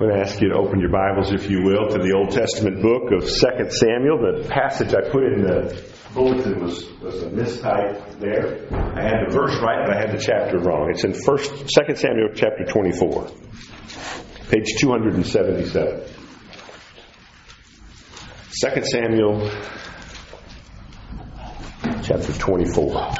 I'm going to ask you to open your Bibles, if you will, to the Old Testament book of 2 Samuel. The passage I put in the bulletin was, was a mistype there. I had the verse right, but I had the chapter wrong. It's in first, 2 Samuel chapter 24, page 277. 2 Samuel chapter 24.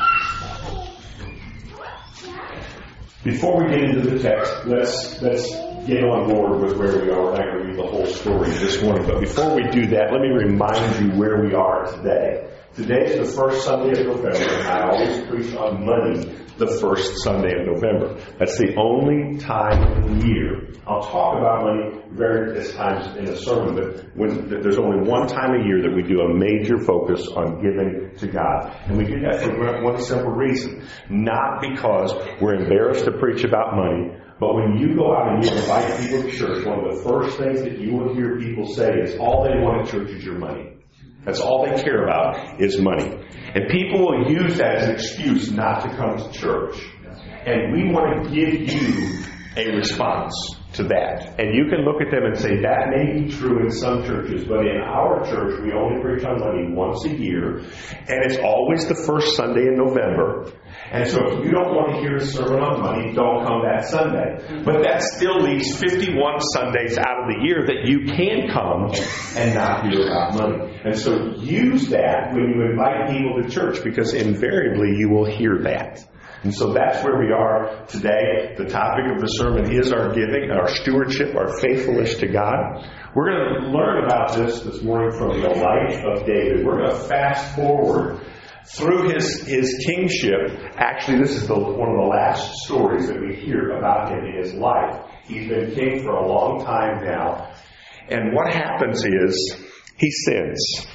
Before we get into the text, let's let's get on board with where we are. We're not going to read the whole story this morning, but before we do that, let me remind you where we are today. Today is the first Sunday of November, and I always preach on money the first Sunday of November. That's the only time in the year. I'll talk about money various times in a sermon, but when there's only one time a year that we do a major focus on giving to God. And we do that for one simple reason. Not because we're embarrassed to preach about money, but when you go out and you invite people to church, one of the first things that you will hear people say is all they want at church is your money. That's all they care about is money. And people will use that as an excuse not to come to church. And we want to give you a response to that. And you can look at them and say, that may be true in some churches, but in our church, we only preach on money once a year, and it's always the first Sunday in November. And so if you don't want to hear a sermon on money, don't come that Sunday. But that still leaves 51 Sundays out of the year that you can come and not hear about money. And so use that when you invite people to church because invariably you will hear that. And so that's where we are today. The topic of the sermon is our giving, our stewardship, our faithfulness to God. We're going to learn about this this morning from the life of David. We're going to fast forward through his, his kingship, actually, this is the, one of the last stories that we hear about him in his life. He's been king for a long time now. And what happens is he sins.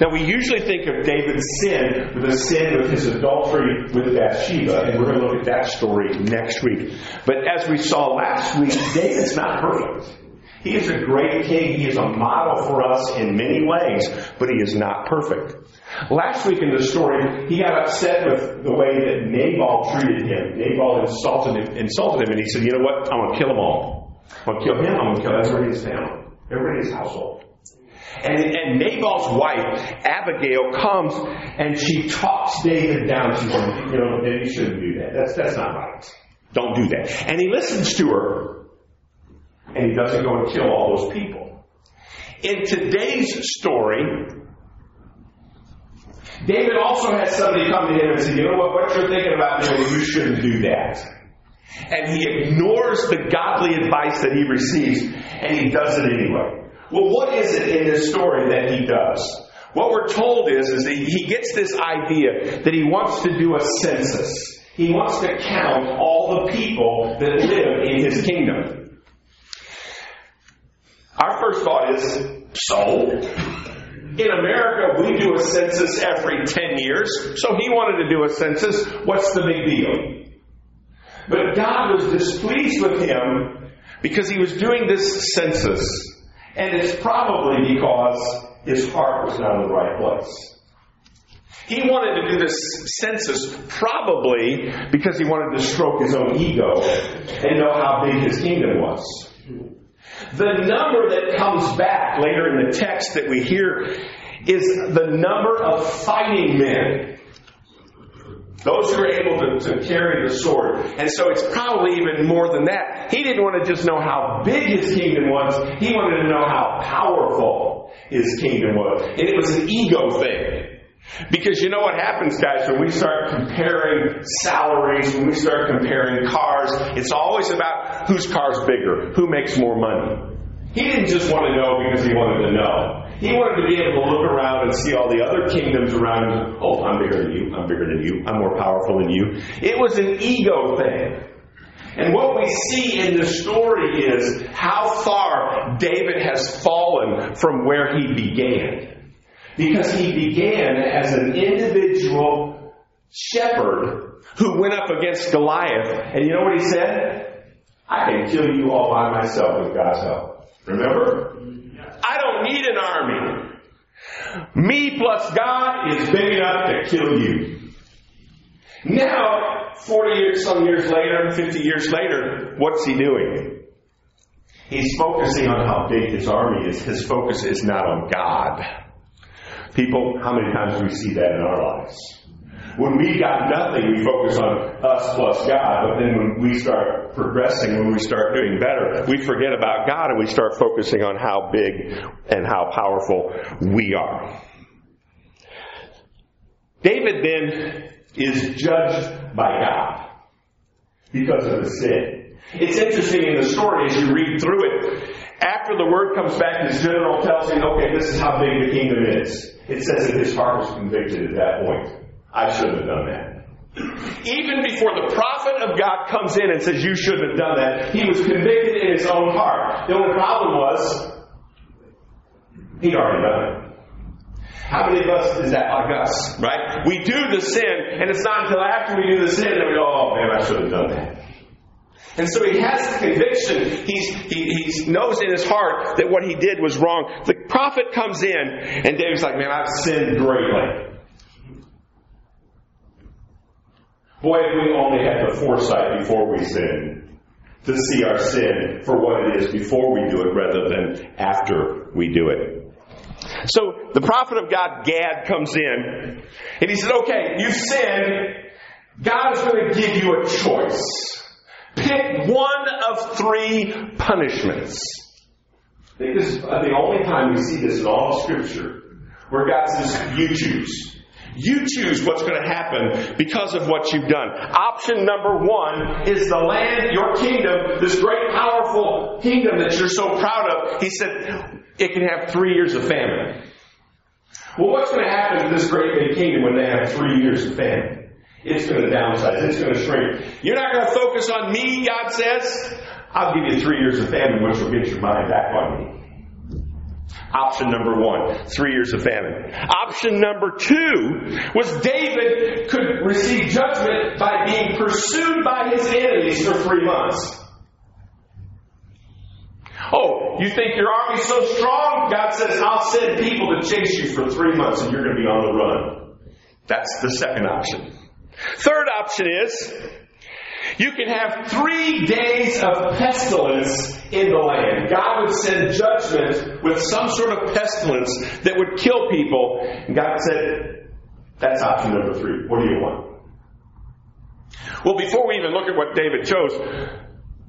Now, we usually think of David's sin, the sin of his adultery with Bathsheba, and we're going to look at that story next week. But as we saw last week, David's not perfect. He is a great king. He is a model for us in many ways, but he is not perfect. Last week in the story, he got upset with the way that Nabal treated him. Nabal insulted him, insulted him, and he said, "You know what? I'm going to kill them all. I'm going to kill him. I'm going to kill everybody in his family, everybody in his household." And, and Nabal's wife, Abigail, comes and she talks David down. She says, "You know, David, you shouldn't do that. That's that's not right. Don't do that." And he listens to her, and he doesn't go and kill all those people. In today's story, David also has somebody come to him and say, You know what, what you're thinking about doing, you shouldn't do that. And he ignores the godly advice that he receives, and he does it anyway. Well, what is it in this story that he does? What we're told is, is that he gets this idea that he wants to do a census. He wants to count all the people that live in his kingdom. Our first thought is, so? In America, we do a census every 10 years, so he wanted to do a census. What's the big deal? But God was displeased with him because he was doing this census, and it's probably because his heart was not in the right place. He wanted to do this census probably because he wanted to stroke his own ego and know how big his kingdom was. The number that comes back later in the text that we hear is the number of fighting men. Those who are able to, to, carry the sword. And so it's probably even more than that. He didn't want to just know how big his kingdom was, he wanted to know how powerful his kingdom was. And it was an ego thing. Because you know what happens, guys, when we start comparing salaries, when we start comparing cars, it's always about whose car's bigger, who makes more money. He didn't just want to know because he wanted to know. He wanted to be able to look around and see all the other kingdoms around him. Oh, I'm bigger than you. I'm bigger than you. I'm more powerful than you. It was an ego thing. And what we see in the story is how far David has fallen from where he began. Because he began as an individual shepherd who went up against Goliath. And you know what he said? I can kill you all by myself with God's help. Remember? I don't need an army. Me plus God is big enough to kill you. Now, 40 years, some years later, 50 years later, what's he doing? He's focusing on how big his army is. His focus is not on God. People, how many times do we see that in our lives? When we got nothing, we focus on us plus God, but then when we start progressing, when we start doing better, we forget about God and we start focusing on how big and how powerful we are. David then is judged by God because of the sin. It's interesting in the story as you read through it. After the word comes back, his general tells him, okay, this is how big the kingdom is. It says that his heart was convicted at that point. I shouldn't have done that. Even before the prophet of God comes in and says, You shouldn't have done that, he was convicted in his own heart. The only problem was, he'd already done it. How many of us is that like us, right? We do the sin, and it's not until after we do the sin that we go, oh man, I should have done that. And so he has the conviction. He's, he, he knows in his heart that what he did was wrong. The prophet comes in, and David's like, man, I've sinned greatly. Boy, if we only had the foresight before we sin to see our sin for what it is before we do it rather than after we do it. So the prophet of God, Gad, comes in and he said, Okay, you've sinned. God is going to give you a choice. Pick one of three punishments. I think this is the only time we see this in all of Scripture where God says, You choose. You choose what's going to happen because of what you've done. Option number one is the land, your kingdom, this great powerful kingdom that you're so proud of. He said it can have three years of famine. Well, what's going to happen to this great big kingdom when they have three years of famine? It's going to downsize. It's going to shrink. You're not going to focus on me, God says. I'll give you three years of famine, which will get your mind back on me. Option number one, three years of famine. Option number two was David could receive judgment by being pursued by his enemies for three months. Oh, you think your army's so strong? God says, I'll send people to chase you for three months and you're going to be on the run. That's the second option. Third option is you can have three days of pestilence in the land. God would send judgment with some sort of pestilence that would kill people. And God said, that's option number three. What do you want? Well, before we even look at what David chose,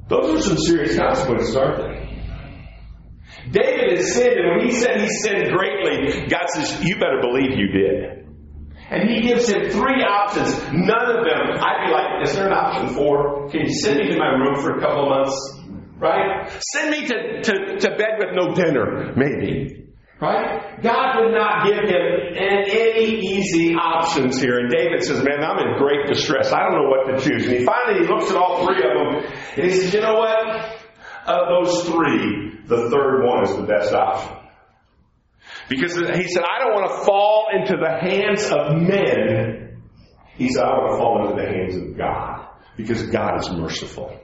those are some serious consequences, aren't they? David has sinned, and when he said he sinned greatly, God says, You better believe you did. And he gives him three options. None of them, I'd be like, is there an option four? Can you send me to my room for a couple of months? Right? Send me to, to, to bed with no dinner, maybe. Right? God would not give him any easy options here. And David says, Man, I'm in great distress. I don't know what to choose. And he finally he looks at all three of them and he says, You know what? Of those three, the third one is the best option. Because he said, I don't want to fall into the hands of men. He said, I want to fall into the hands of God. Because God is merciful.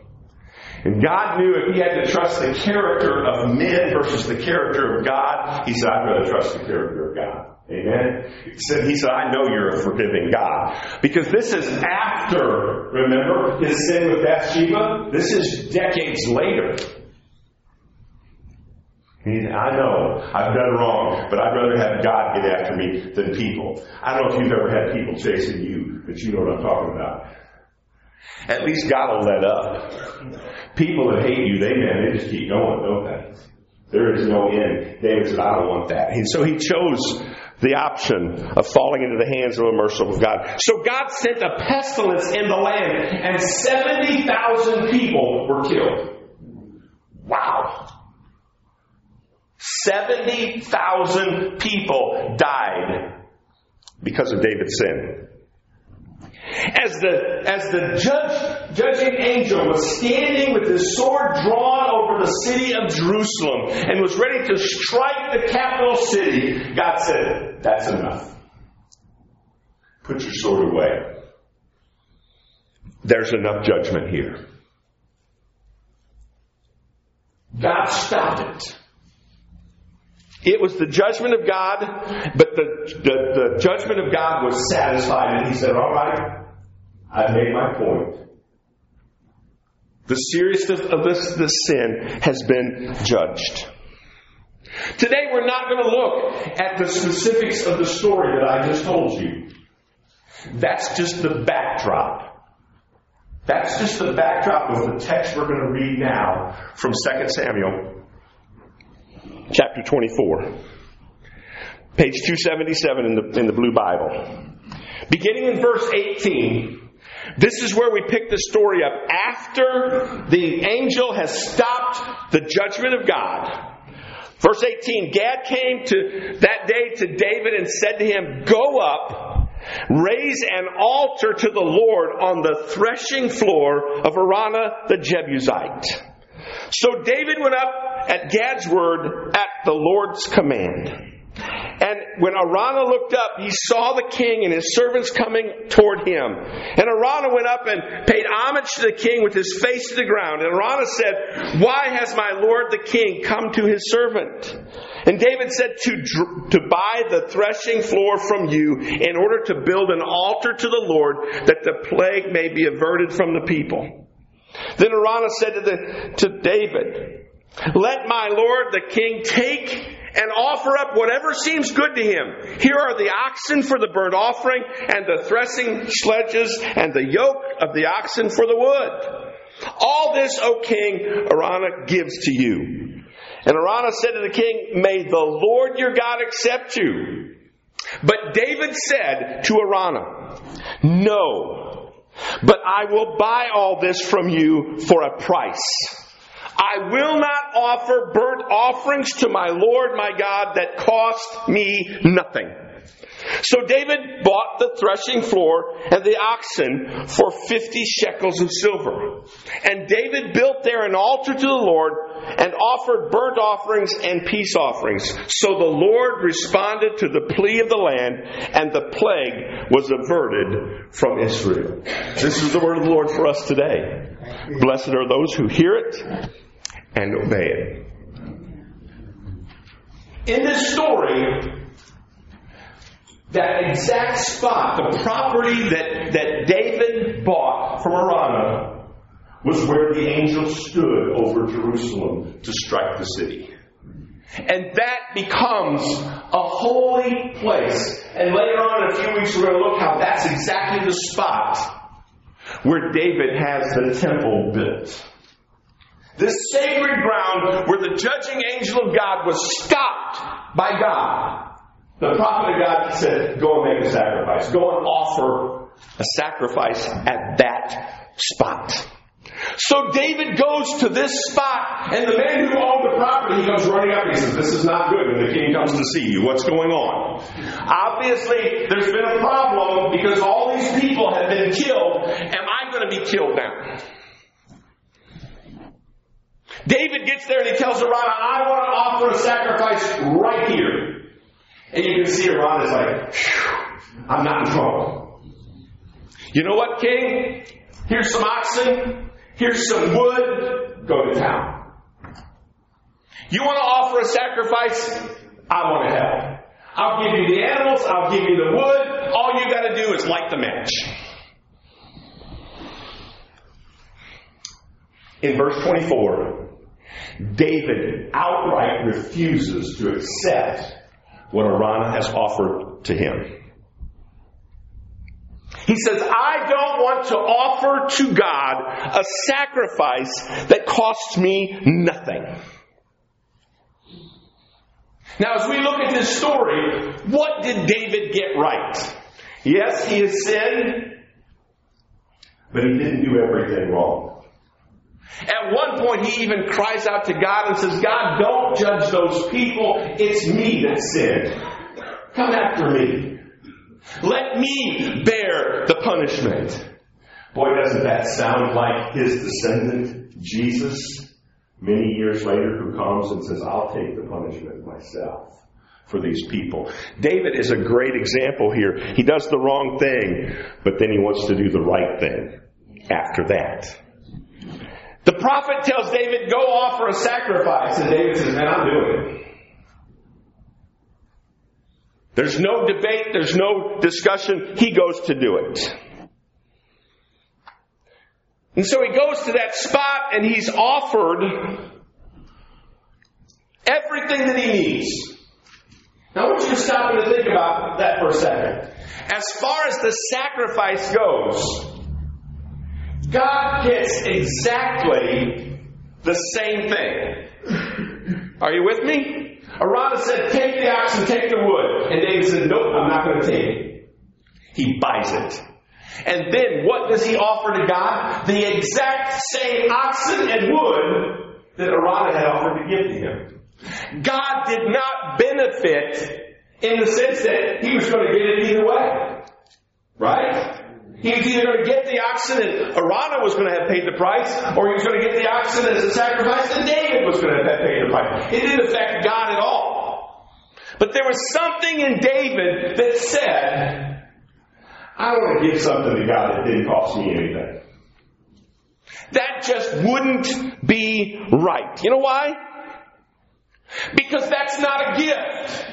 And God knew if he had to trust the character of men versus the character of God, he said, I'd rather trust the character of God. Amen. He said, he said, I know you're a forgiving God. Because this is after, remember, his sin with Bathsheba? This is decades later. I know I've done wrong, but I'd rather have God get after me than people. I don't know if you've ever had people chasing you, but you know what I'm talking about. At least God will let up. People that hate you, they man, they just keep going, don't they? There is no end. David said, I don't want that. And so he chose the option of falling into the hands of a merciful God. So God sent a pestilence in the land, and 70,000 people were killed. Wow. 70,000 people died because of David's sin. As the, as the judge, judging angel was standing with his sword drawn over the city of Jerusalem and was ready to strike the capital city, God said, That's enough. Put your sword away. There's enough judgment here. God stopped it. It was the judgment of God, but the, the, the judgment of God was satisfied, and he said, All right, I've made my point. The seriousness of this, this sin has been judged. Today we're not going to look at the specifics of the story that I just told you. That's just the backdrop. That's just the backdrop of the text we're going to read now from 2 Samuel chapter 24. Page 277 in the, in the Blue Bible. Beginning in verse 18, this is where we pick the story up after the angel has stopped the judgment of God. Verse 18 Gad came to that day to David and said to him, Go up, raise an altar to the Lord on the threshing floor of Araunah the Jebusite. So David went up at Gad's word at the Lord's command. And when Araunah looked up, he saw the king and his servants coming toward him. And Araunah went up and paid homage to the king with his face to the ground. And Araunah said, Why has my lord the king come to his servant? And David said, to, to buy the threshing floor from you in order to build an altar to the Lord that the plague may be averted from the people. Then Araunah said to, the, to David, Let my lord the king take and offer up whatever seems good to him. Here are the oxen for the burnt offering, and the threshing sledges, and the yoke of the oxen for the wood. All this, O king, Araunah gives to you. And Araunah said to the king, May the Lord your God accept you. But David said to Araunah, No, but I will buy all this from you for a price I will not offer burnt offerings to my Lord my God that cost me nothing. So David bought the threshing floor and the oxen for fifty shekels of silver. And David built there an altar to the Lord and offered burnt offerings and peace offerings. So the Lord responded to the plea of the land, and the plague was averted from Israel. This is the word of the Lord for us today. Blessed are those who hear it and obey it. In this story, that exact spot, the property that, that David bought from Araunah, was where the angel stood over Jerusalem to strike the city. And that becomes a holy place. And later on in a few weeks, we're going to look how that's exactly the spot where David has the temple built. This sacred ground where the judging angel of God was stopped by God. The prophet of God said, Go and make a sacrifice. Go and offer a sacrifice at that spot. So David goes to this spot, and the man who owned the property, he comes running up. He says, This is not good. And the king comes to see you. What's going on? Obviously, there's been a problem because all these people have been killed. Am I going to be killed now? David gets there and he tells Araunah, I want to offer a sacrifice right here. And you can see Araunah is like, I'm not in trouble. You know what, king? Here's some oxen. Here's some wood. Go to town. You want to offer a sacrifice? I want to help. I'll give you the animals. I'll give you the wood. All you got to do is light the match. In verse 24, David outright refuses to accept what Araunah has offered to him. He says, I don't want to offer to God a sacrifice that costs me nothing. Now, as we look at this story, what did David get right? Yes, he has sinned, but he didn't do everything wrong. At one point, he even cries out to God and says, God, don't judge those people. It's me that sinned. Come after me. Let me bear the punishment. Boy, doesn't that sound like his descendant, Jesus, many years later, who comes and says, I'll take the punishment myself for these people. David is a great example here. He does the wrong thing, but then he wants to do the right thing after that. The prophet tells David, go offer a sacrifice. And David says, man, I'm doing it. There's no debate, there's no discussion. He goes to do it. And so he goes to that spot and he's offered everything that he needs. Now I want you to stop and think about that for a second. As far as the sacrifice goes, God gets exactly the same thing. Are you with me? Araunah said, Take the ox and take the wood. And David said, Nope, I'm not going to take it. He buys it. And then what does he offer to God? The exact same oxen and wood that Araunah had offered to give to him. God did not benefit in the sense that he was going to get it either way. Right? He was either going to get the oxen and Araunah was going to have paid the price, or he was going to get the oxen as a sacrifice and David was going to have paid the price. It didn't affect God at all. But there was something in David that said, I want to give something to God that didn't cost me anything. That just wouldn't be right. You know why? Because that's not a gift.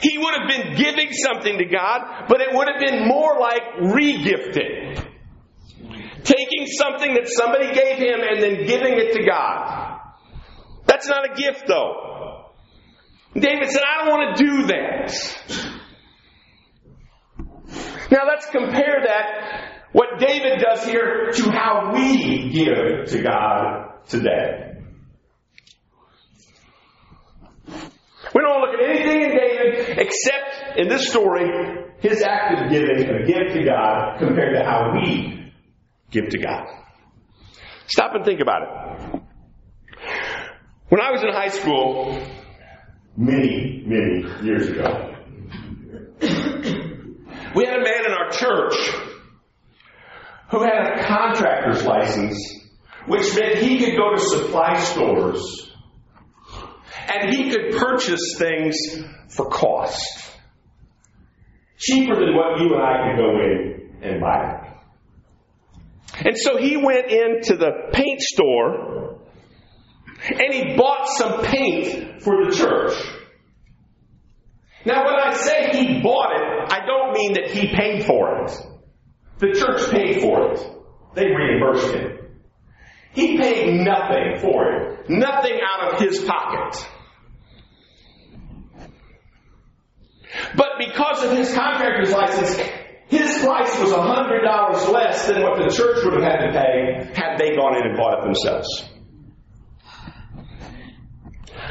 He would have been giving something to God, but it would have been more like regifting. Taking something that somebody gave him and then giving it to God. That's not a gift though. David said, I don't want to do that. Now let's compare that, what David does here, to how we give to God today. We don't look at anything in David except in this story, his act of giving a gift to God compared to how we give to God. Stop and think about it. When I was in high school, many, many years ago, we had a man in our church who had a contractor's license, which meant he could go to supply stores and he could purchase things for cost. Cheaper than what you and I could go in and buy. And so he went into the paint store and he bought some paint for the church. Now, when I say he bought it, I don't mean that he paid for it. The church paid for it. They reimbursed him. He paid nothing for it. Nothing out of his pocket. But because of his contractor's license, his price was $100 less than what the church would have had to pay had they gone in and bought it themselves.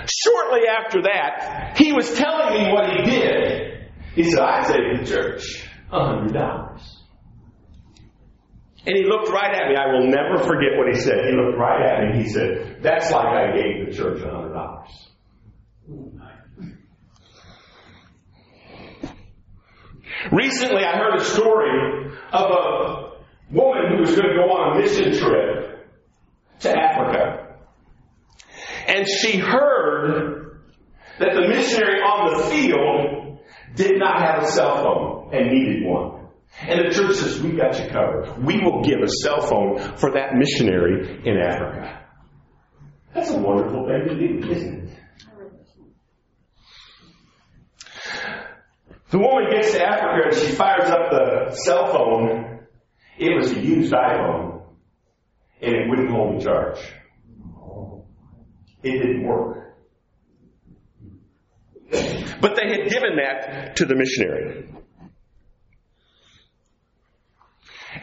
Shortly after that, he was telling me what he did. He said, I saved the church $100. And he looked right at me. I will never forget what he said. He looked right at me he said, That's like I gave the church $100. Recently, I heard a story of a woman who was going to go on a mission trip to Africa. And she heard that the missionary on the field did not have a cell phone and needed one. And the church says, We got you covered. We will give a cell phone for that missionary in Africa. That's a wonderful thing to do, isn't it? The woman gets to Africa and she fires up the cell phone. It was a used iPhone. And it wouldn't hold the charge. It didn't work. But they had given that to the missionary.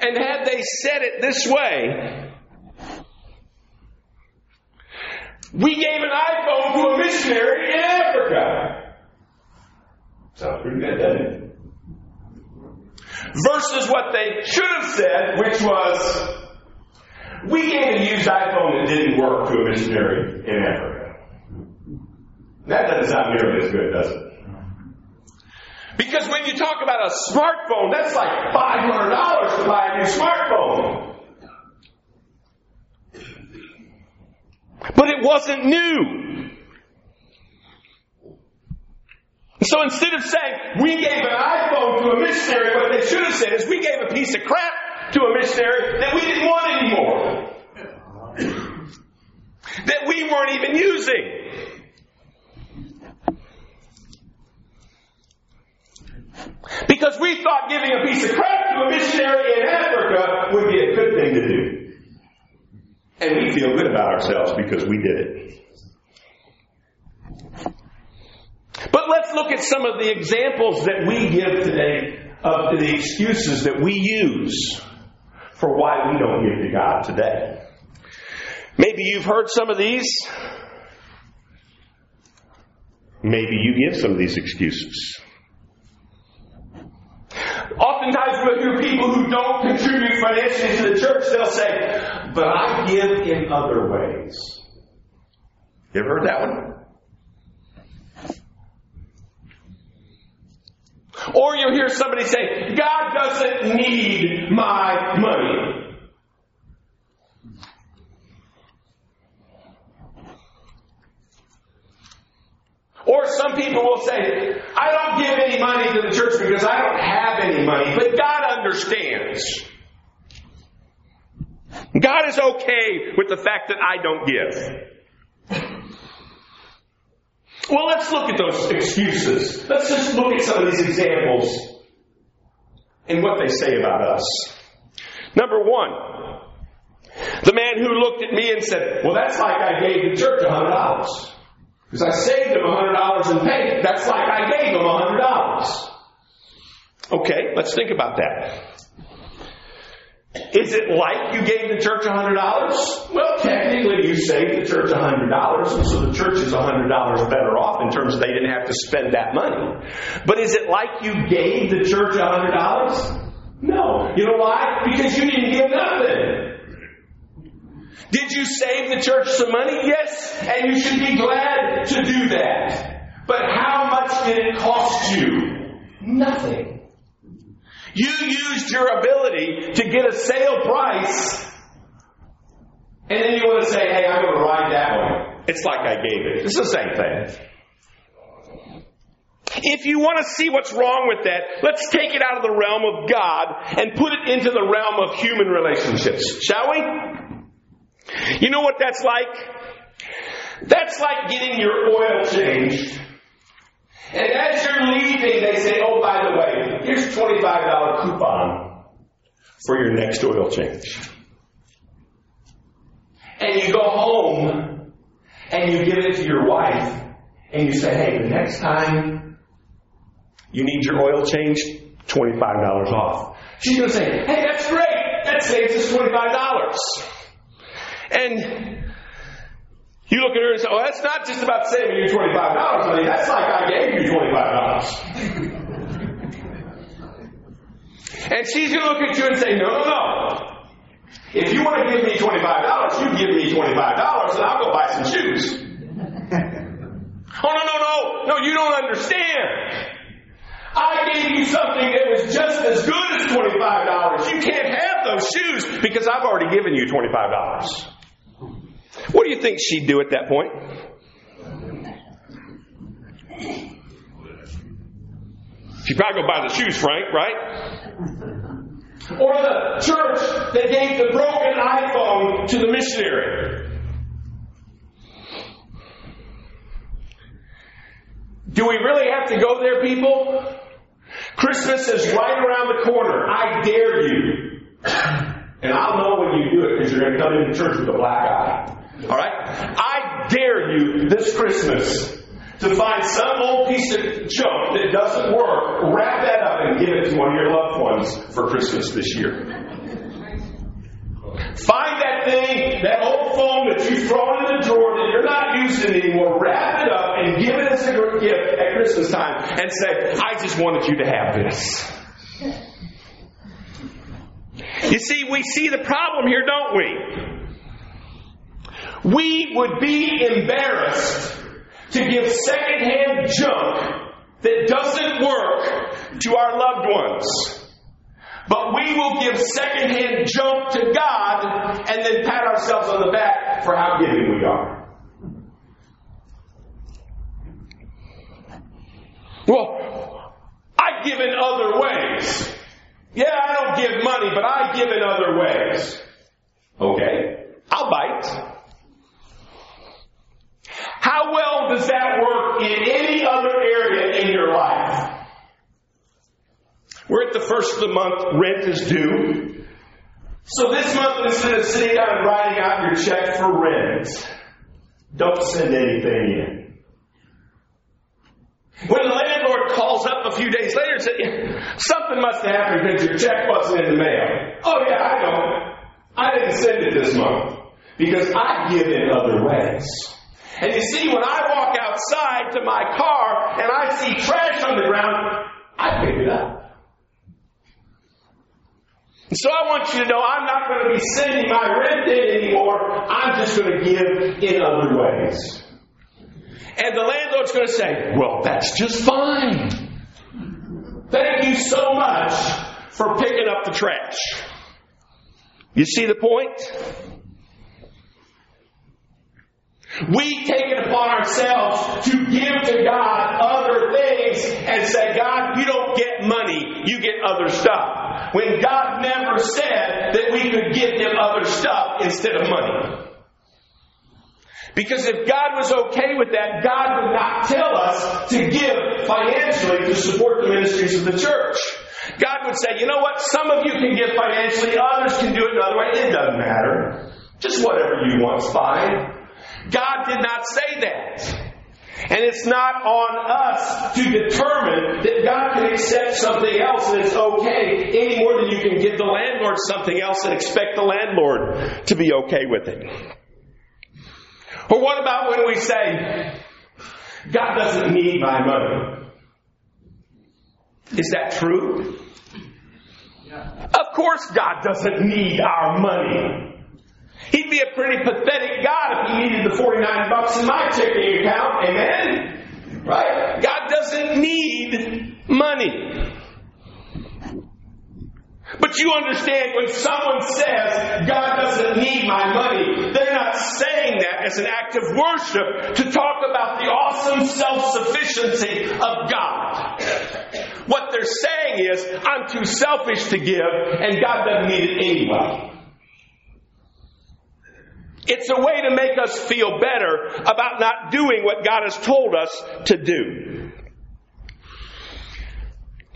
And had they said it this way, we gave an iPhone to a missionary in Africa. Sounds pretty good, doesn't it? Versus what they should have said, which was, we gave a used iPhone that didn't work to a missionary in Africa. That doesn't sound nearly as good, does it? Because when you talk about a smartphone, that's like $500 to buy a new smartphone. But it wasn't new. So instead of saying, we gave an iPhone to a missionary, what they should have said is, we gave a piece of crap to a missionary that we didn't want anymore. that we weren't even using. Because we thought giving a piece of crap to a missionary in Africa would be a good thing to do. And we feel good about ourselves because we did it. But let's look at some of the examples that we give today of the excuses that we use for why we don't give to God today. Maybe you've heard some of these. Maybe you give some of these excuses. Oftentimes we'll hear people who don't contribute financially to the church, they'll say, but I give in other ways. You ever heard that one? Or you'll hear somebody say, God doesn't need my money. Or some people will say, I don't give any money to the church because I don't have any money, but God understands. God is okay with the fact that I don't give. Well, let's look at those excuses. Let's just look at some of these examples and what they say about us. Number one, the man who looked at me and said, Well, that's like I gave the church a $100. Because I saved him $100 in pay. That's like I gave him $100. Okay, let's think about that. Is it like you gave the church $100? Well, technically you saved the church $100, and so the church is $100 better off in terms of they didn't have to spend that money. But is it like you gave the church $100? No. You know why? Because you didn't give nothing. Did you save the church some money? Yes, and you should be glad to do that. But how much did it cost you? Nothing. You used your ability to get a sale price, and then you want to say, hey, I'm going to ride that one. It's like I gave it. It's the same thing. If you want to see what's wrong with that, let's take it out of the realm of God and put it into the realm of human relationships, shall we? You know what that's like? That's like getting your oil changed. And as you're leaving, they say, oh, by the way, here's a $25 coupon for your next oil change. And you go home and you give it to your wife and you say, hey, the next time you need your oil changed, $25 off. She's going to say, hey, that's great. That saves us $25. And you look at her and say, oh, that's not just about saving you $25, honey. That's like I gave you $25. and she's going to look at you and say, no, no, no. If you want to give me $25, you give me $25 and I'll go buy some shoes. oh, no, no, no. No, you don't understand. I gave you something that was just as good as $25. You can't have those shoes because I've already given you $25. What do you think she'd do at that point? She'd probably go buy the shoes, Frank, right? Or the church that gave the broken iPhone to the missionary. Do we really have to go there, people? Christmas is right around the corner. I dare you. And I'll know when you do it because you're going to come into church with a black eye. All right? I dare you this Christmas to find some old piece of junk that doesn't work, wrap that up and give it to one of your loved ones for Christmas this year. Find that thing, that old phone that you've thrown in the drawer that you're not using anymore, wrap it up and give it as a gift at Christmas time and say, I just wanted you to have this. You see, we see the problem here, don't we? We would be embarrassed to give secondhand junk that doesn't work to our loved ones. But we will give secondhand junk to God and then pat ourselves on the back for how giving we are. Well, I give in other ways. Yeah, I don't give money, but I give in other ways. Okay, I'll bite. How well does that work in any other area in your life? We're at the first of the month rent is due. So this month, instead of sitting down and writing out your check for rent, don't send anything in. When the landlord calls up a few days later and says, something must have happened because your check wasn't in the mail. Oh yeah, I know. I didn't send it this month because I give in other ways. And you see, when I walk outside to my car and I see trash on the ground, I pick it up. So I want you to know I'm not going to be sending my rent in anymore. I'm just going to give in other ways. And the landlord's going to say, Well, that's just fine. Thank you so much for picking up the trash. You see the point? We take it upon ourselves to give to God other things and say, God, you don't get money, you get other stuff. When God never said that we could give Him other stuff instead of money. Because if God was okay with that, God would not tell us to give financially to support the ministries of the church. God would say, you know what, some of you can give financially, others can do it another way. It doesn't matter. Just whatever you want is fine. God did not say that. And it's not on us to determine that God can accept something else and it's okay any more than you can give the landlord something else and expect the landlord to be okay with it. Or what about when we say, God doesn't need my money? Is that true? Of course, God doesn't need our money. He'd be a pretty pathetic God if he needed the 49 bucks in my checking account. Amen? Right? God doesn't need money. But you understand when someone says, God doesn't need my money, they're not saying that as an act of worship to talk about the awesome self-sufficiency of God. What they're saying is, I'm too selfish to give, and God doesn't need it anyway. It's a way to make us feel better about not doing what God has told us to do.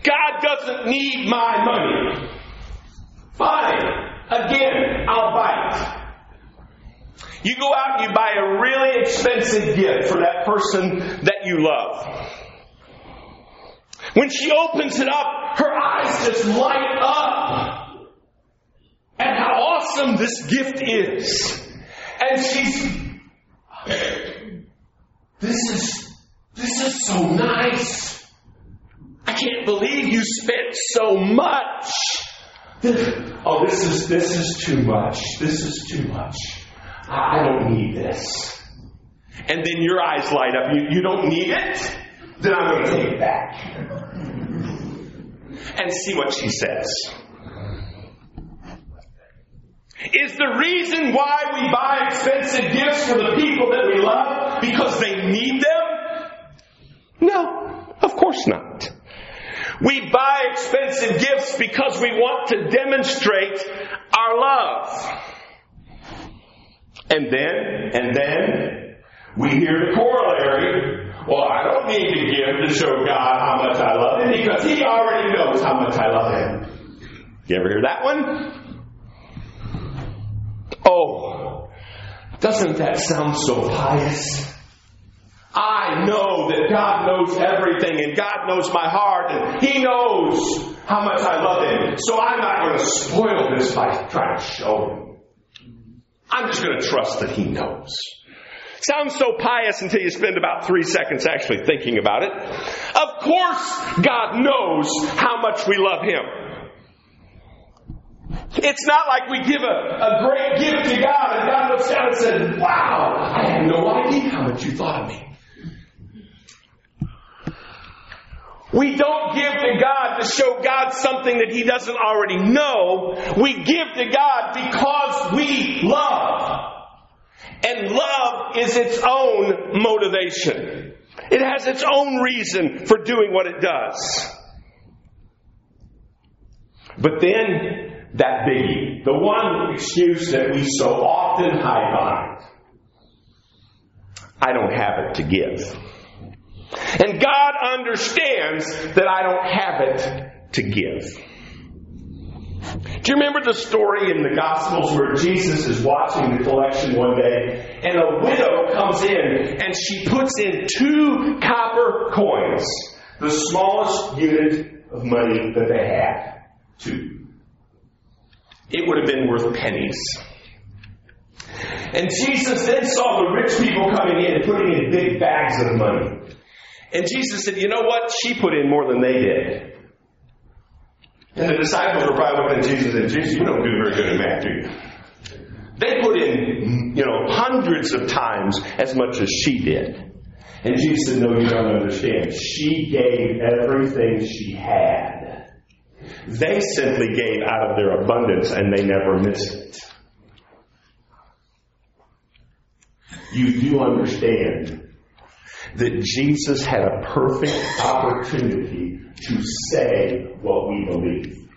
God doesn't need my money. Fine. Again, I'll bite. You go out and you buy a really expensive gift for that person that you love. When she opens it up, her eyes just light up at how awesome this gift is. And she's, this is, this is so nice. I can't believe you spent so much. Oh, this is, this is too much. This is too much. I don't need this. And then your eyes light up. You, you don't need it? Then I'm going to take it back. And see what she says. Is the reason why we buy expensive gifts for the people that we love because they need them? No, of course not. We buy expensive gifts because we want to demonstrate our love. And then, and then, we hear the corollary. Well, I don't need to give to show God how much I love Him because He already knows how much I love Him. You ever hear that one? Oh, doesn't that sound so pious? I know that God knows everything and God knows my heart and He knows how much I love Him. So I'm not going to spoil this by trying to show Him. I'm just going to trust that He knows. Sounds so pious until you spend about three seconds actually thinking about it. Of course, God knows how much we love Him. It's not like we give a, a great gift to God and God looks down and says, Wow, I had no idea how much you thought of me. We don't give to God to show God something that He doesn't already know. We give to God because we love. And love is its own motivation. It has its own reason for doing what it does. But then, that biggie, the one excuse that we so often hide behind. I don't have it to give. And God understands that I don't have it to give. Do you remember the story in the Gospels where Jesus is watching the collection one day and a widow comes in and she puts in two copper coins, the smallest unit of money that they had? Two. It would have been worth pennies. And Jesus then saw the rich people coming in and putting in big bags of money. And Jesus said, You know what? She put in more than they did. And the disciples were probably looking at Jesus and Jesus, you don't do very good at math, do you? They put in, you know, hundreds of times as much as she did. And Jesus said, No, you don't understand. She gave everything she had. They simply gave out of their abundance and they never missed it. You do understand that Jesus had a perfect opportunity to say what we believe.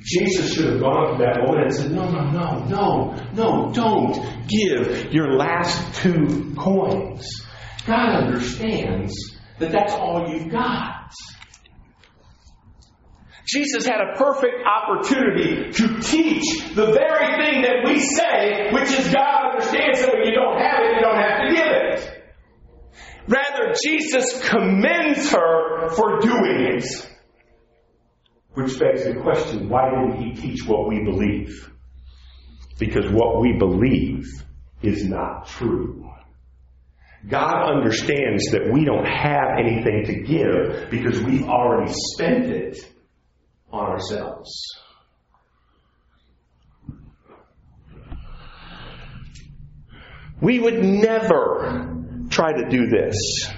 Jesus should have gone to that woman and said, No, no, no, no, no, don't give your last two coins. God understands that that's all you've got. Jesus had a perfect opportunity to teach the very thing that we say, which is God understands that when you don't have it, you don't have to give it. Rather, Jesus commends her for doing it. Which begs the question why didn't he teach what we believe? Because what we believe is not true. God understands that we don't have anything to give because we've already spent it on ourselves. We would never try to do this.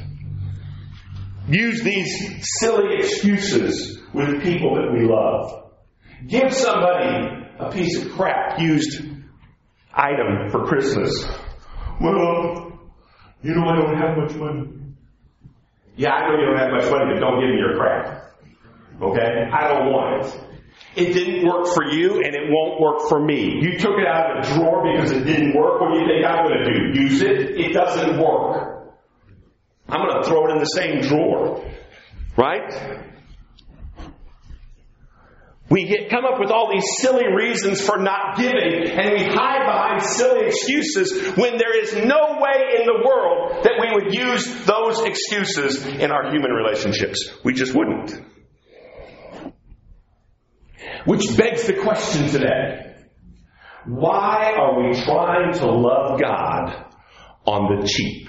Use these silly excuses with people that we love. Give somebody a piece of crap used item for Christmas. Well, you know I don't have much money. Yeah, I know you don't have much money, but don't give me your crap. Okay? I don't want it. It didn't work for you and it won't work for me. You took it out of the drawer because it didn't work. What do you think I'm going to do? Use it? It doesn't work. I'm going to throw it in the same drawer. Right? We get, come up with all these silly reasons for not giving, and we hide behind silly excuses when there is no way in the world that we would use those excuses in our human relationships. We just wouldn't. Which begs the question today why are we trying to love God on the cheap?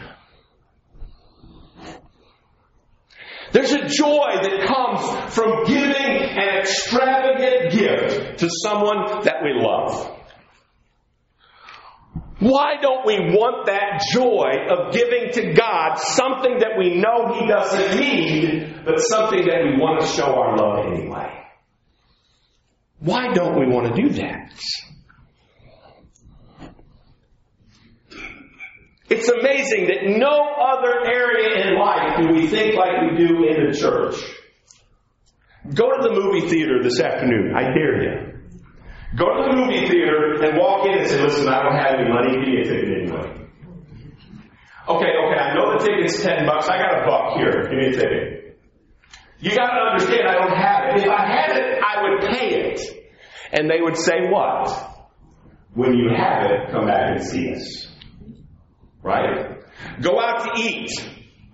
There's a joy that comes from giving an extravagant gift to someone that we love. Why don't we want that joy of giving to God something that we know He doesn't need, but something that we want to show our love anyway? Why don't we want to do that? It's amazing that no other area in life do we think like we do in the church. Go to the movie theater this afternoon. I dare you. Go to the movie theater and walk in and say, listen, I don't have any money. Give me a ticket anyway. Okay, okay, I know the ticket's 10 bucks. I got a buck here. Give me a ticket. You got to understand, I don't have it. If I had it, I would pay it. And they would say, what? When you have it, come back and see us. Right? Go out to eat.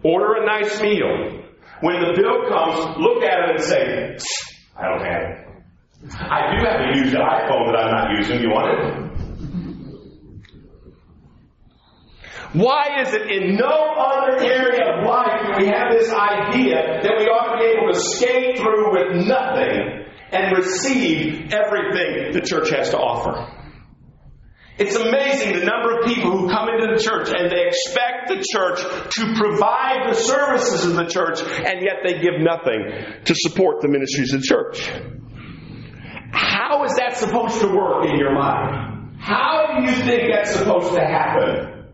Order a nice meal. When the bill comes, look at it and say, I don't have it. I do have a used iPhone that I'm not using. You want it? Why is it in no other area of life do we have this idea that we ought to be able to skate through with nothing and receive everything the church has to offer? It's amazing the number of people who come into the church and they expect the church to provide the services of the church, and yet they give nothing to support the ministries of the church. How is that supposed to work in your mind? How do you think that's supposed to happen?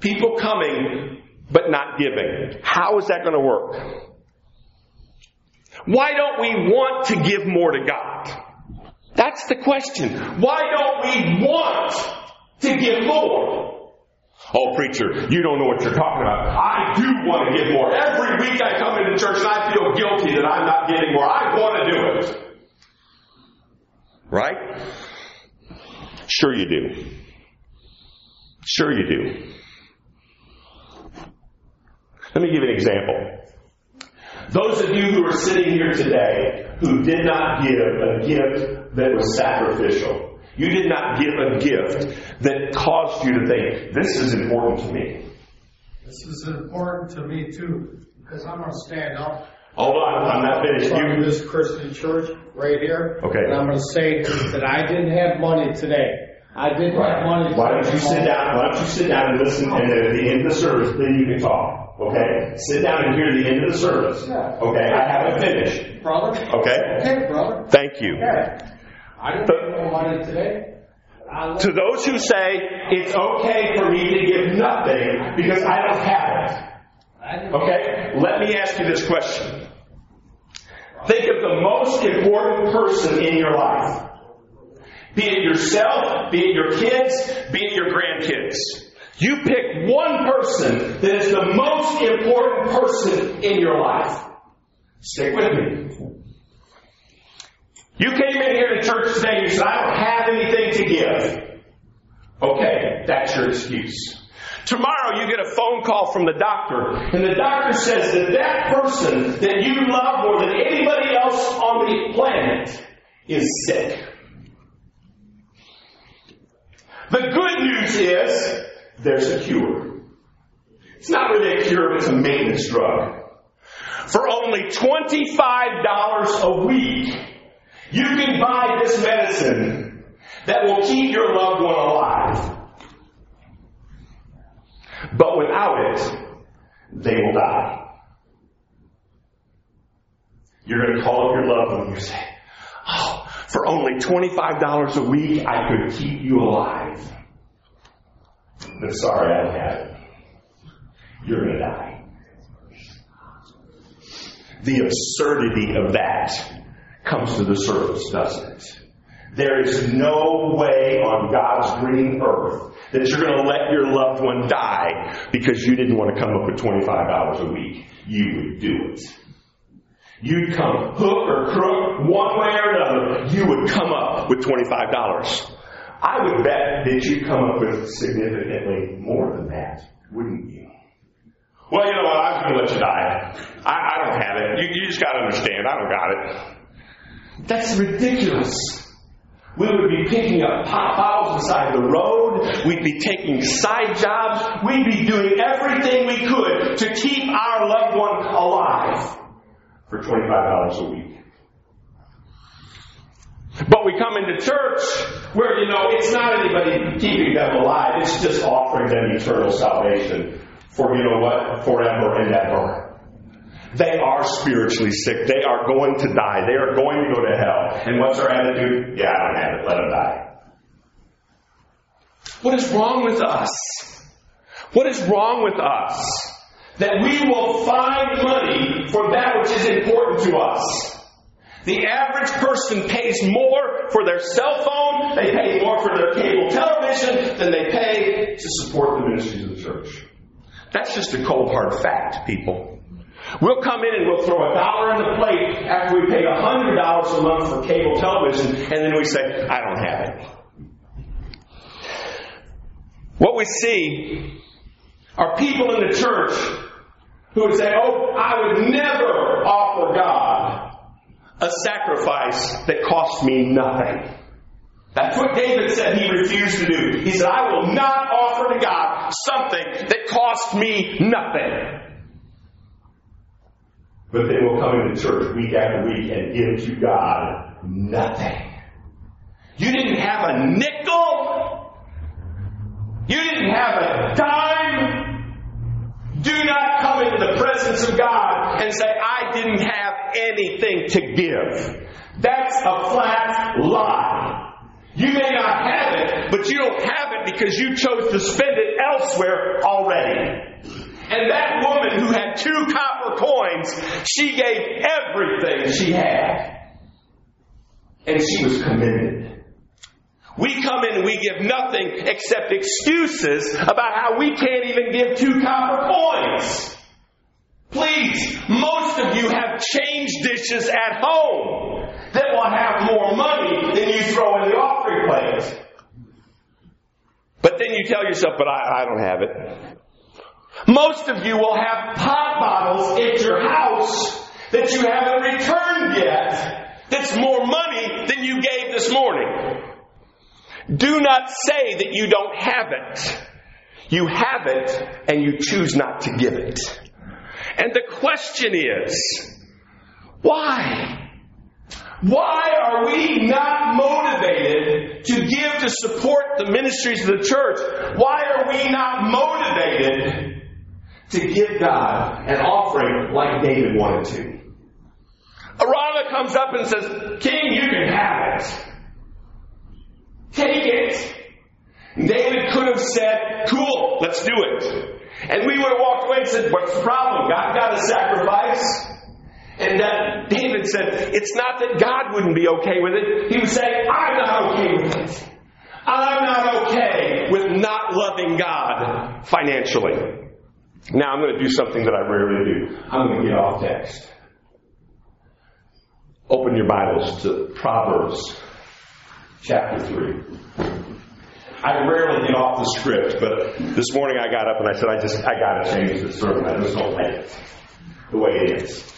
People coming but not giving. How is that going to work? Why don't we want to give more to God? That's the question. Why don't we want to give more? Oh, preacher, you don't know what you're talking about. I do want to give more. Every week I come into church and I feel guilty that I'm not giving more. I want to do it. Right? Sure you do. Sure you do. Let me give you an example. Those of you who are sitting here today who did not give a gift that was sacrificial, you did not give a gift that caused you to think, this is important to me. This is important to me too, because I'm gonna stand up. Hold on, I'm not finished. in front of You, this Christian church right here. Okay. And I'm gonna say that I didn't have money today. I didn't have money. why don't you sit down? Why don't you sit down and listen? And then at the end of the service, then you can talk. Okay? Sit down and hear the end of the service. Yeah. Okay? I haven't finished. Brother? Okay? Okay, brother. Thank you. I didn't have no money today. To those who say it's okay for me to give nothing because I don't have it. Okay? Let me ask you this question. Think of the most important person in your life. Be it yourself, be it your kids, be it your grandkids. You pick one person that is the most important person in your life. Stick with me. You came in here to church today and you said, I don't have anything to give. Okay, that's your excuse. Tomorrow you get a phone call from the doctor, and the doctor says that that person that you love more than anybody else on the planet is sick. The good news is there's a cure. It's not really a cure, it's a maintenance drug. For only $25 a week, you can buy this medicine that will keep your loved one alive. But without it, they will die. You're going to call up your loved one and you say, Oh, for only $25 a week, I could keep you alive. But sorry, I don't have it. You're going to die. The absurdity of that comes to the surface, doesn't it? There is no way on God's green earth that you're going to let your loved one die because you didn't want to come up with $25 a week. You would do it. You'd come hook or crook, one way or another, you would come up with $25. I would bet that you'd come up with significantly more than that, wouldn't you? Well, you know what? I'm going to let you die. I, I don't have it. You, you just got to understand. I don't got it. That's ridiculous. We would be picking up pop bottles beside the road. We'd be taking side jobs. We'd be doing everything we could to keep our loved one alive for $25 a week. But we come into church where, you know, it's not anybody keeping them alive. It's just offering them eternal salvation for, you know what, forever and ever. They are spiritually sick. They are going to die. They are going to go to hell. And what's our attitude? Yeah, I don't have it. Let them die. What is wrong with us? What is wrong with us? That we will find money for that which is important to us. The average person pays more for their cell phone, they pay more for their cable television than they pay to support the ministries of the church. That's just a cold hard fact, people. We'll come in and we'll throw a dollar in the plate after we hundred dollars a month for cable television, and then we say, I don't have it. What we see are people in the church who would say, Oh, I would never offer God a sacrifice that cost me nothing. That's what David said he refused to do. He said, I will not offer to God something that cost me nothing. But they will come into church week after week and give to God nothing. You didn't have a nickel. You didn't have a dime. Do not come into the presence of God and say, I didn't have anything to give. That's a flat lie. You may not have it, but you don't have it because you chose to spend it elsewhere already. And that woman who had two copper coins, she gave everything she had. And she was commended. We come in and we give nothing except excuses about how we can't even give two copper coins. Please, most of you have change dishes at home that will have more money than you throw in the offering plate. But then you tell yourself, but I, I don't have it. Most of you will have pop bottles at your house that you haven't returned yet that's more money than you gave this morning. Do not say that you don't have it. You have it and you choose not to give it. And the question is, why? Why are we not motivated to give to support the ministries of the church? Why are we not motivated to give God an offering like David wanted to? Araunah comes up and says, King, you can have it. Take it. David could have said, Cool, let's do it. And we would have walked away and said, What's the problem? God got a sacrifice. And that David said, It's not that God wouldn't be okay with it. He would say, I'm not okay with it. I'm not okay with not loving God financially. Now I'm going to do something that I rarely do. I'm going to get off text. Open your Bibles to Proverbs chapter 3. I rarely get off the script, but this morning I got up and I said, I just, I gotta change the sermon. I just don't like it the way it is.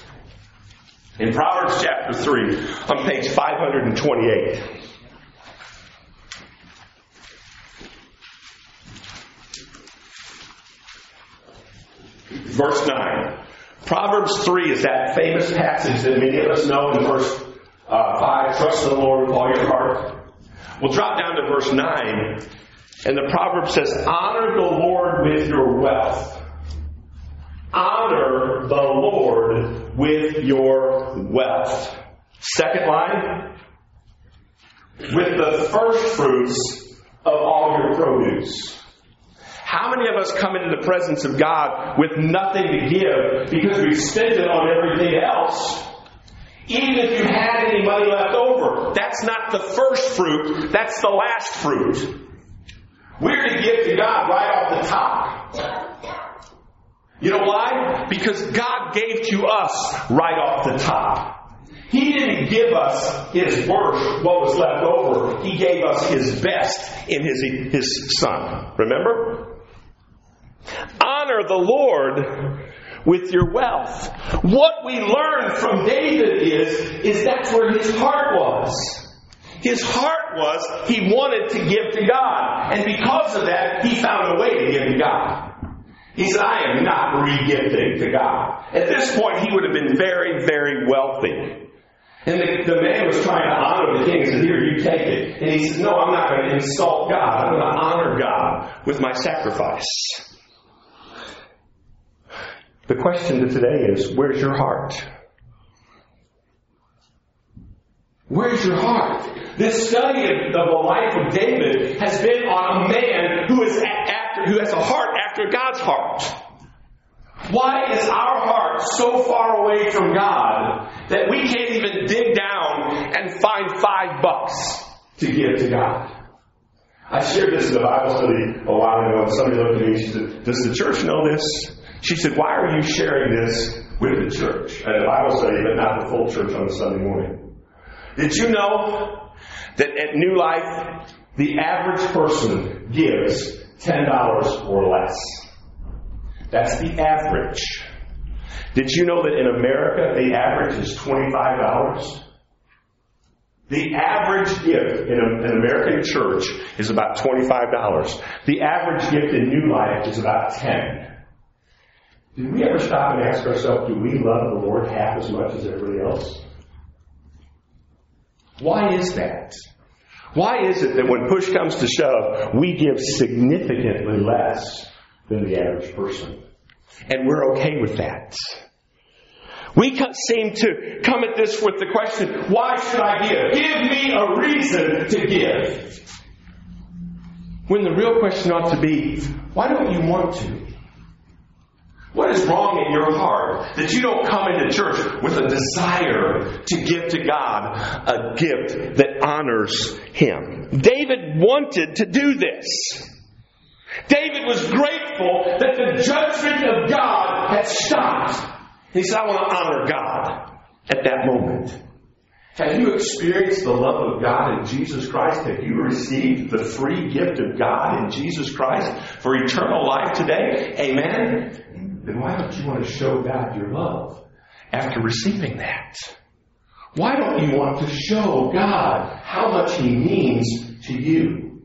In Proverbs chapter 3, on page 528, verse 9. Proverbs 3 is that famous passage that many of us know in verse uh, 5 Trust in the Lord with all your heart. We'll drop down to verse 9, and the proverb says, Honor the Lord with your wealth. Honor the Lord with your wealth. Second line, with the first fruits of all your produce. How many of us come into the presence of God with nothing to give because we've spent it on everything else? Even if you had any money left over, that's not the first fruit, that's the last fruit. We're to give to God right off the top. You know why? Because God gave to us right off the top. He didn't give us His worst, what was left over. He gave us His best in His, His Son. Remember? Honor the Lord with your wealth. What we learn from David is, is that's where his heart was. His heart was he wanted to give to God. And because of that, he found a way to give to God. He said, I am not re-gifting to God. At this point, he would have been very, very wealthy. And the, the man was trying to honor the king and said, Here, you take it. And he said, No, I'm not going to insult God. I'm going to honor God with my sacrifice. The question to today is where's your heart? Where's your heart? This study of the life of David has been on a man who is after, who has a heart after God's heart. Why is our heart so far away from God that we can't even dig down and find five bucks to give to God? I shared this in the Bible study a while ago, and somebody looked at me and she said, Does the church know this? She said, Why are you sharing this with the church? At a Bible study, but not the full church on a Sunday morning. Did you know that at New Life, the average person gives $10 or less? That's the average. Did you know that in America, the average is $25? The average gift in an American church is about $25. The average gift in New Life is about 10 Did we ever stop and ask ourselves, do we love the Lord half as much as everybody else? Why is that? Why is it that when push comes to shove, we give significantly less than the average person? And we're okay with that. We seem to come at this with the question, why should I give? Give me a reason to give. When the real question ought to be, why don't you want to? What is wrong in your heart that you don't come into church with a desire to give to God a gift that honors Him? David wanted to do this. David was grateful that the judgment of God had stopped. He said, I want to honor God at that moment. Have you experienced the love of God in Jesus Christ? Have you received the free gift of God in Jesus Christ for eternal life today? Amen? Then why don't you want to show God your love after receiving that? Why don't you want to show God how much He means to you?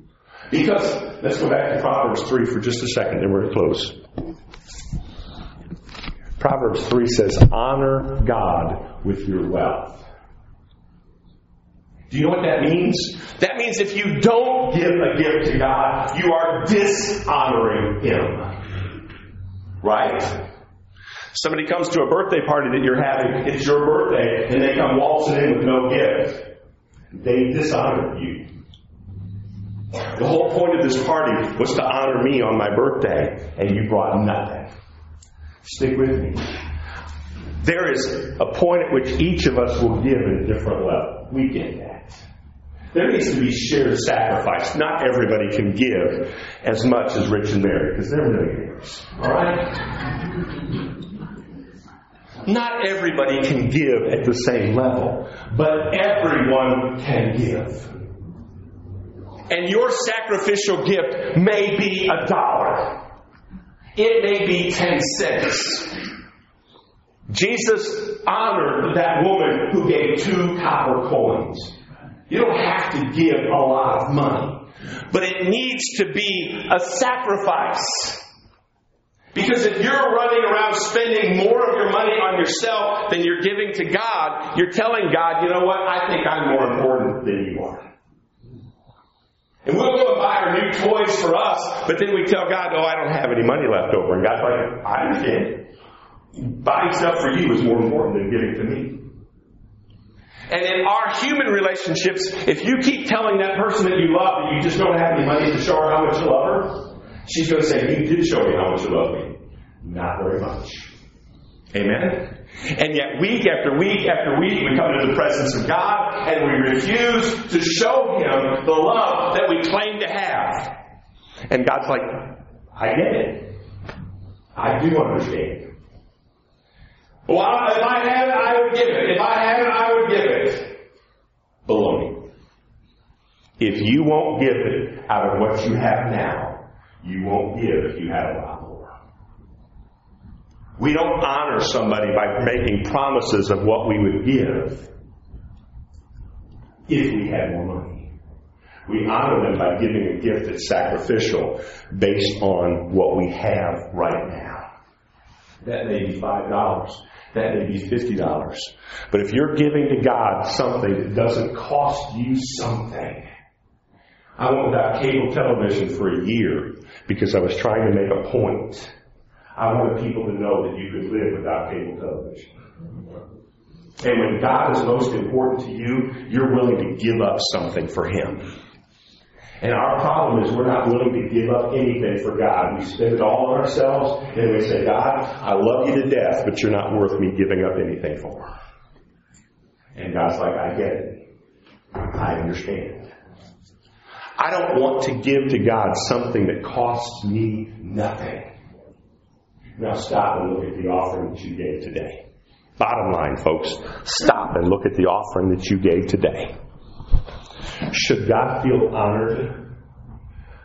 Because, let's go back to Proverbs 3 for just a second, and we're going to close. Proverbs 3 says, Honor God with your wealth. Do you know what that means? That means if you don't give a gift to God, you are dishonoring Him. Right? Somebody comes to a birthday party that you're having, it's your birthday, and they come waltzing in with no gift. They dishonor you. The whole point of this party was to honor me on my birthday, and you brought nothing. Stick with me. There is a point at which each of us will give at a different level. We get that. There needs to be shared sacrifice. Not everybody can give as much as Rich and Mary because they're millionaires. All right? Not everybody can give at the same level, but everyone can give. And your sacrificial gift may be a dollar. It may be ten cents. Jesus honored that woman who gave two copper coins. You don't have to give a lot of money, but it needs to be a sacrifice. Because if you're running around spending more of your money on yourself than you're giving to God, you're telling God, you know what, I think I'm more important than you are. And we'll go and buy our new toys for us, but then we tell God, oh, I don't have any money left over. And God's like, I understand. Buying stuff for you is more important than giving to me. And in our human relationships, if you keep telling that person that you love that you just don't have any money to show her how much you love her, she's going to say, You did show me how much you love me. Not very much. Amen? And yet, week after week after week, we come into the presence of God and we refuse to show Him the love that we claim to have. And God's like, I get it. I do understand. Well, if I had it, I would give it. If I had it, I would give it. Baloney. If you won't give it out of what you have now, you won't give if you had a lot more. We don't honor somebody by making promises of what we would give if we had more money. We honor them by giving a gift that's sacrificial based on what we have right now. That may be five dollars. That may be fifty dollars. But if you're giving to God something that doesn't cost you something, I went without cable television for a year because I was trying to make a point. I wanted people to know that you could live without cable television. And when God is most important to you, you're willing to give up something for Him. And our problem is we're not willing to give up anything for God. We spend it all on ourselves, and we say, God, I love you to death, but you're not worth me giving up anything for. And God's like, I get it. I understand. I don't want to give to God something that costs me nothing. Now stop and look at the offering that you gave today. Bottom line, folks, stop and look at the offering that you gave today. Should God feel honored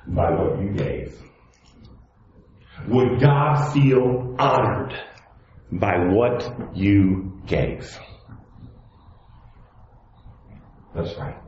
by what you gave? Would God feel honored by what you gave? That's right.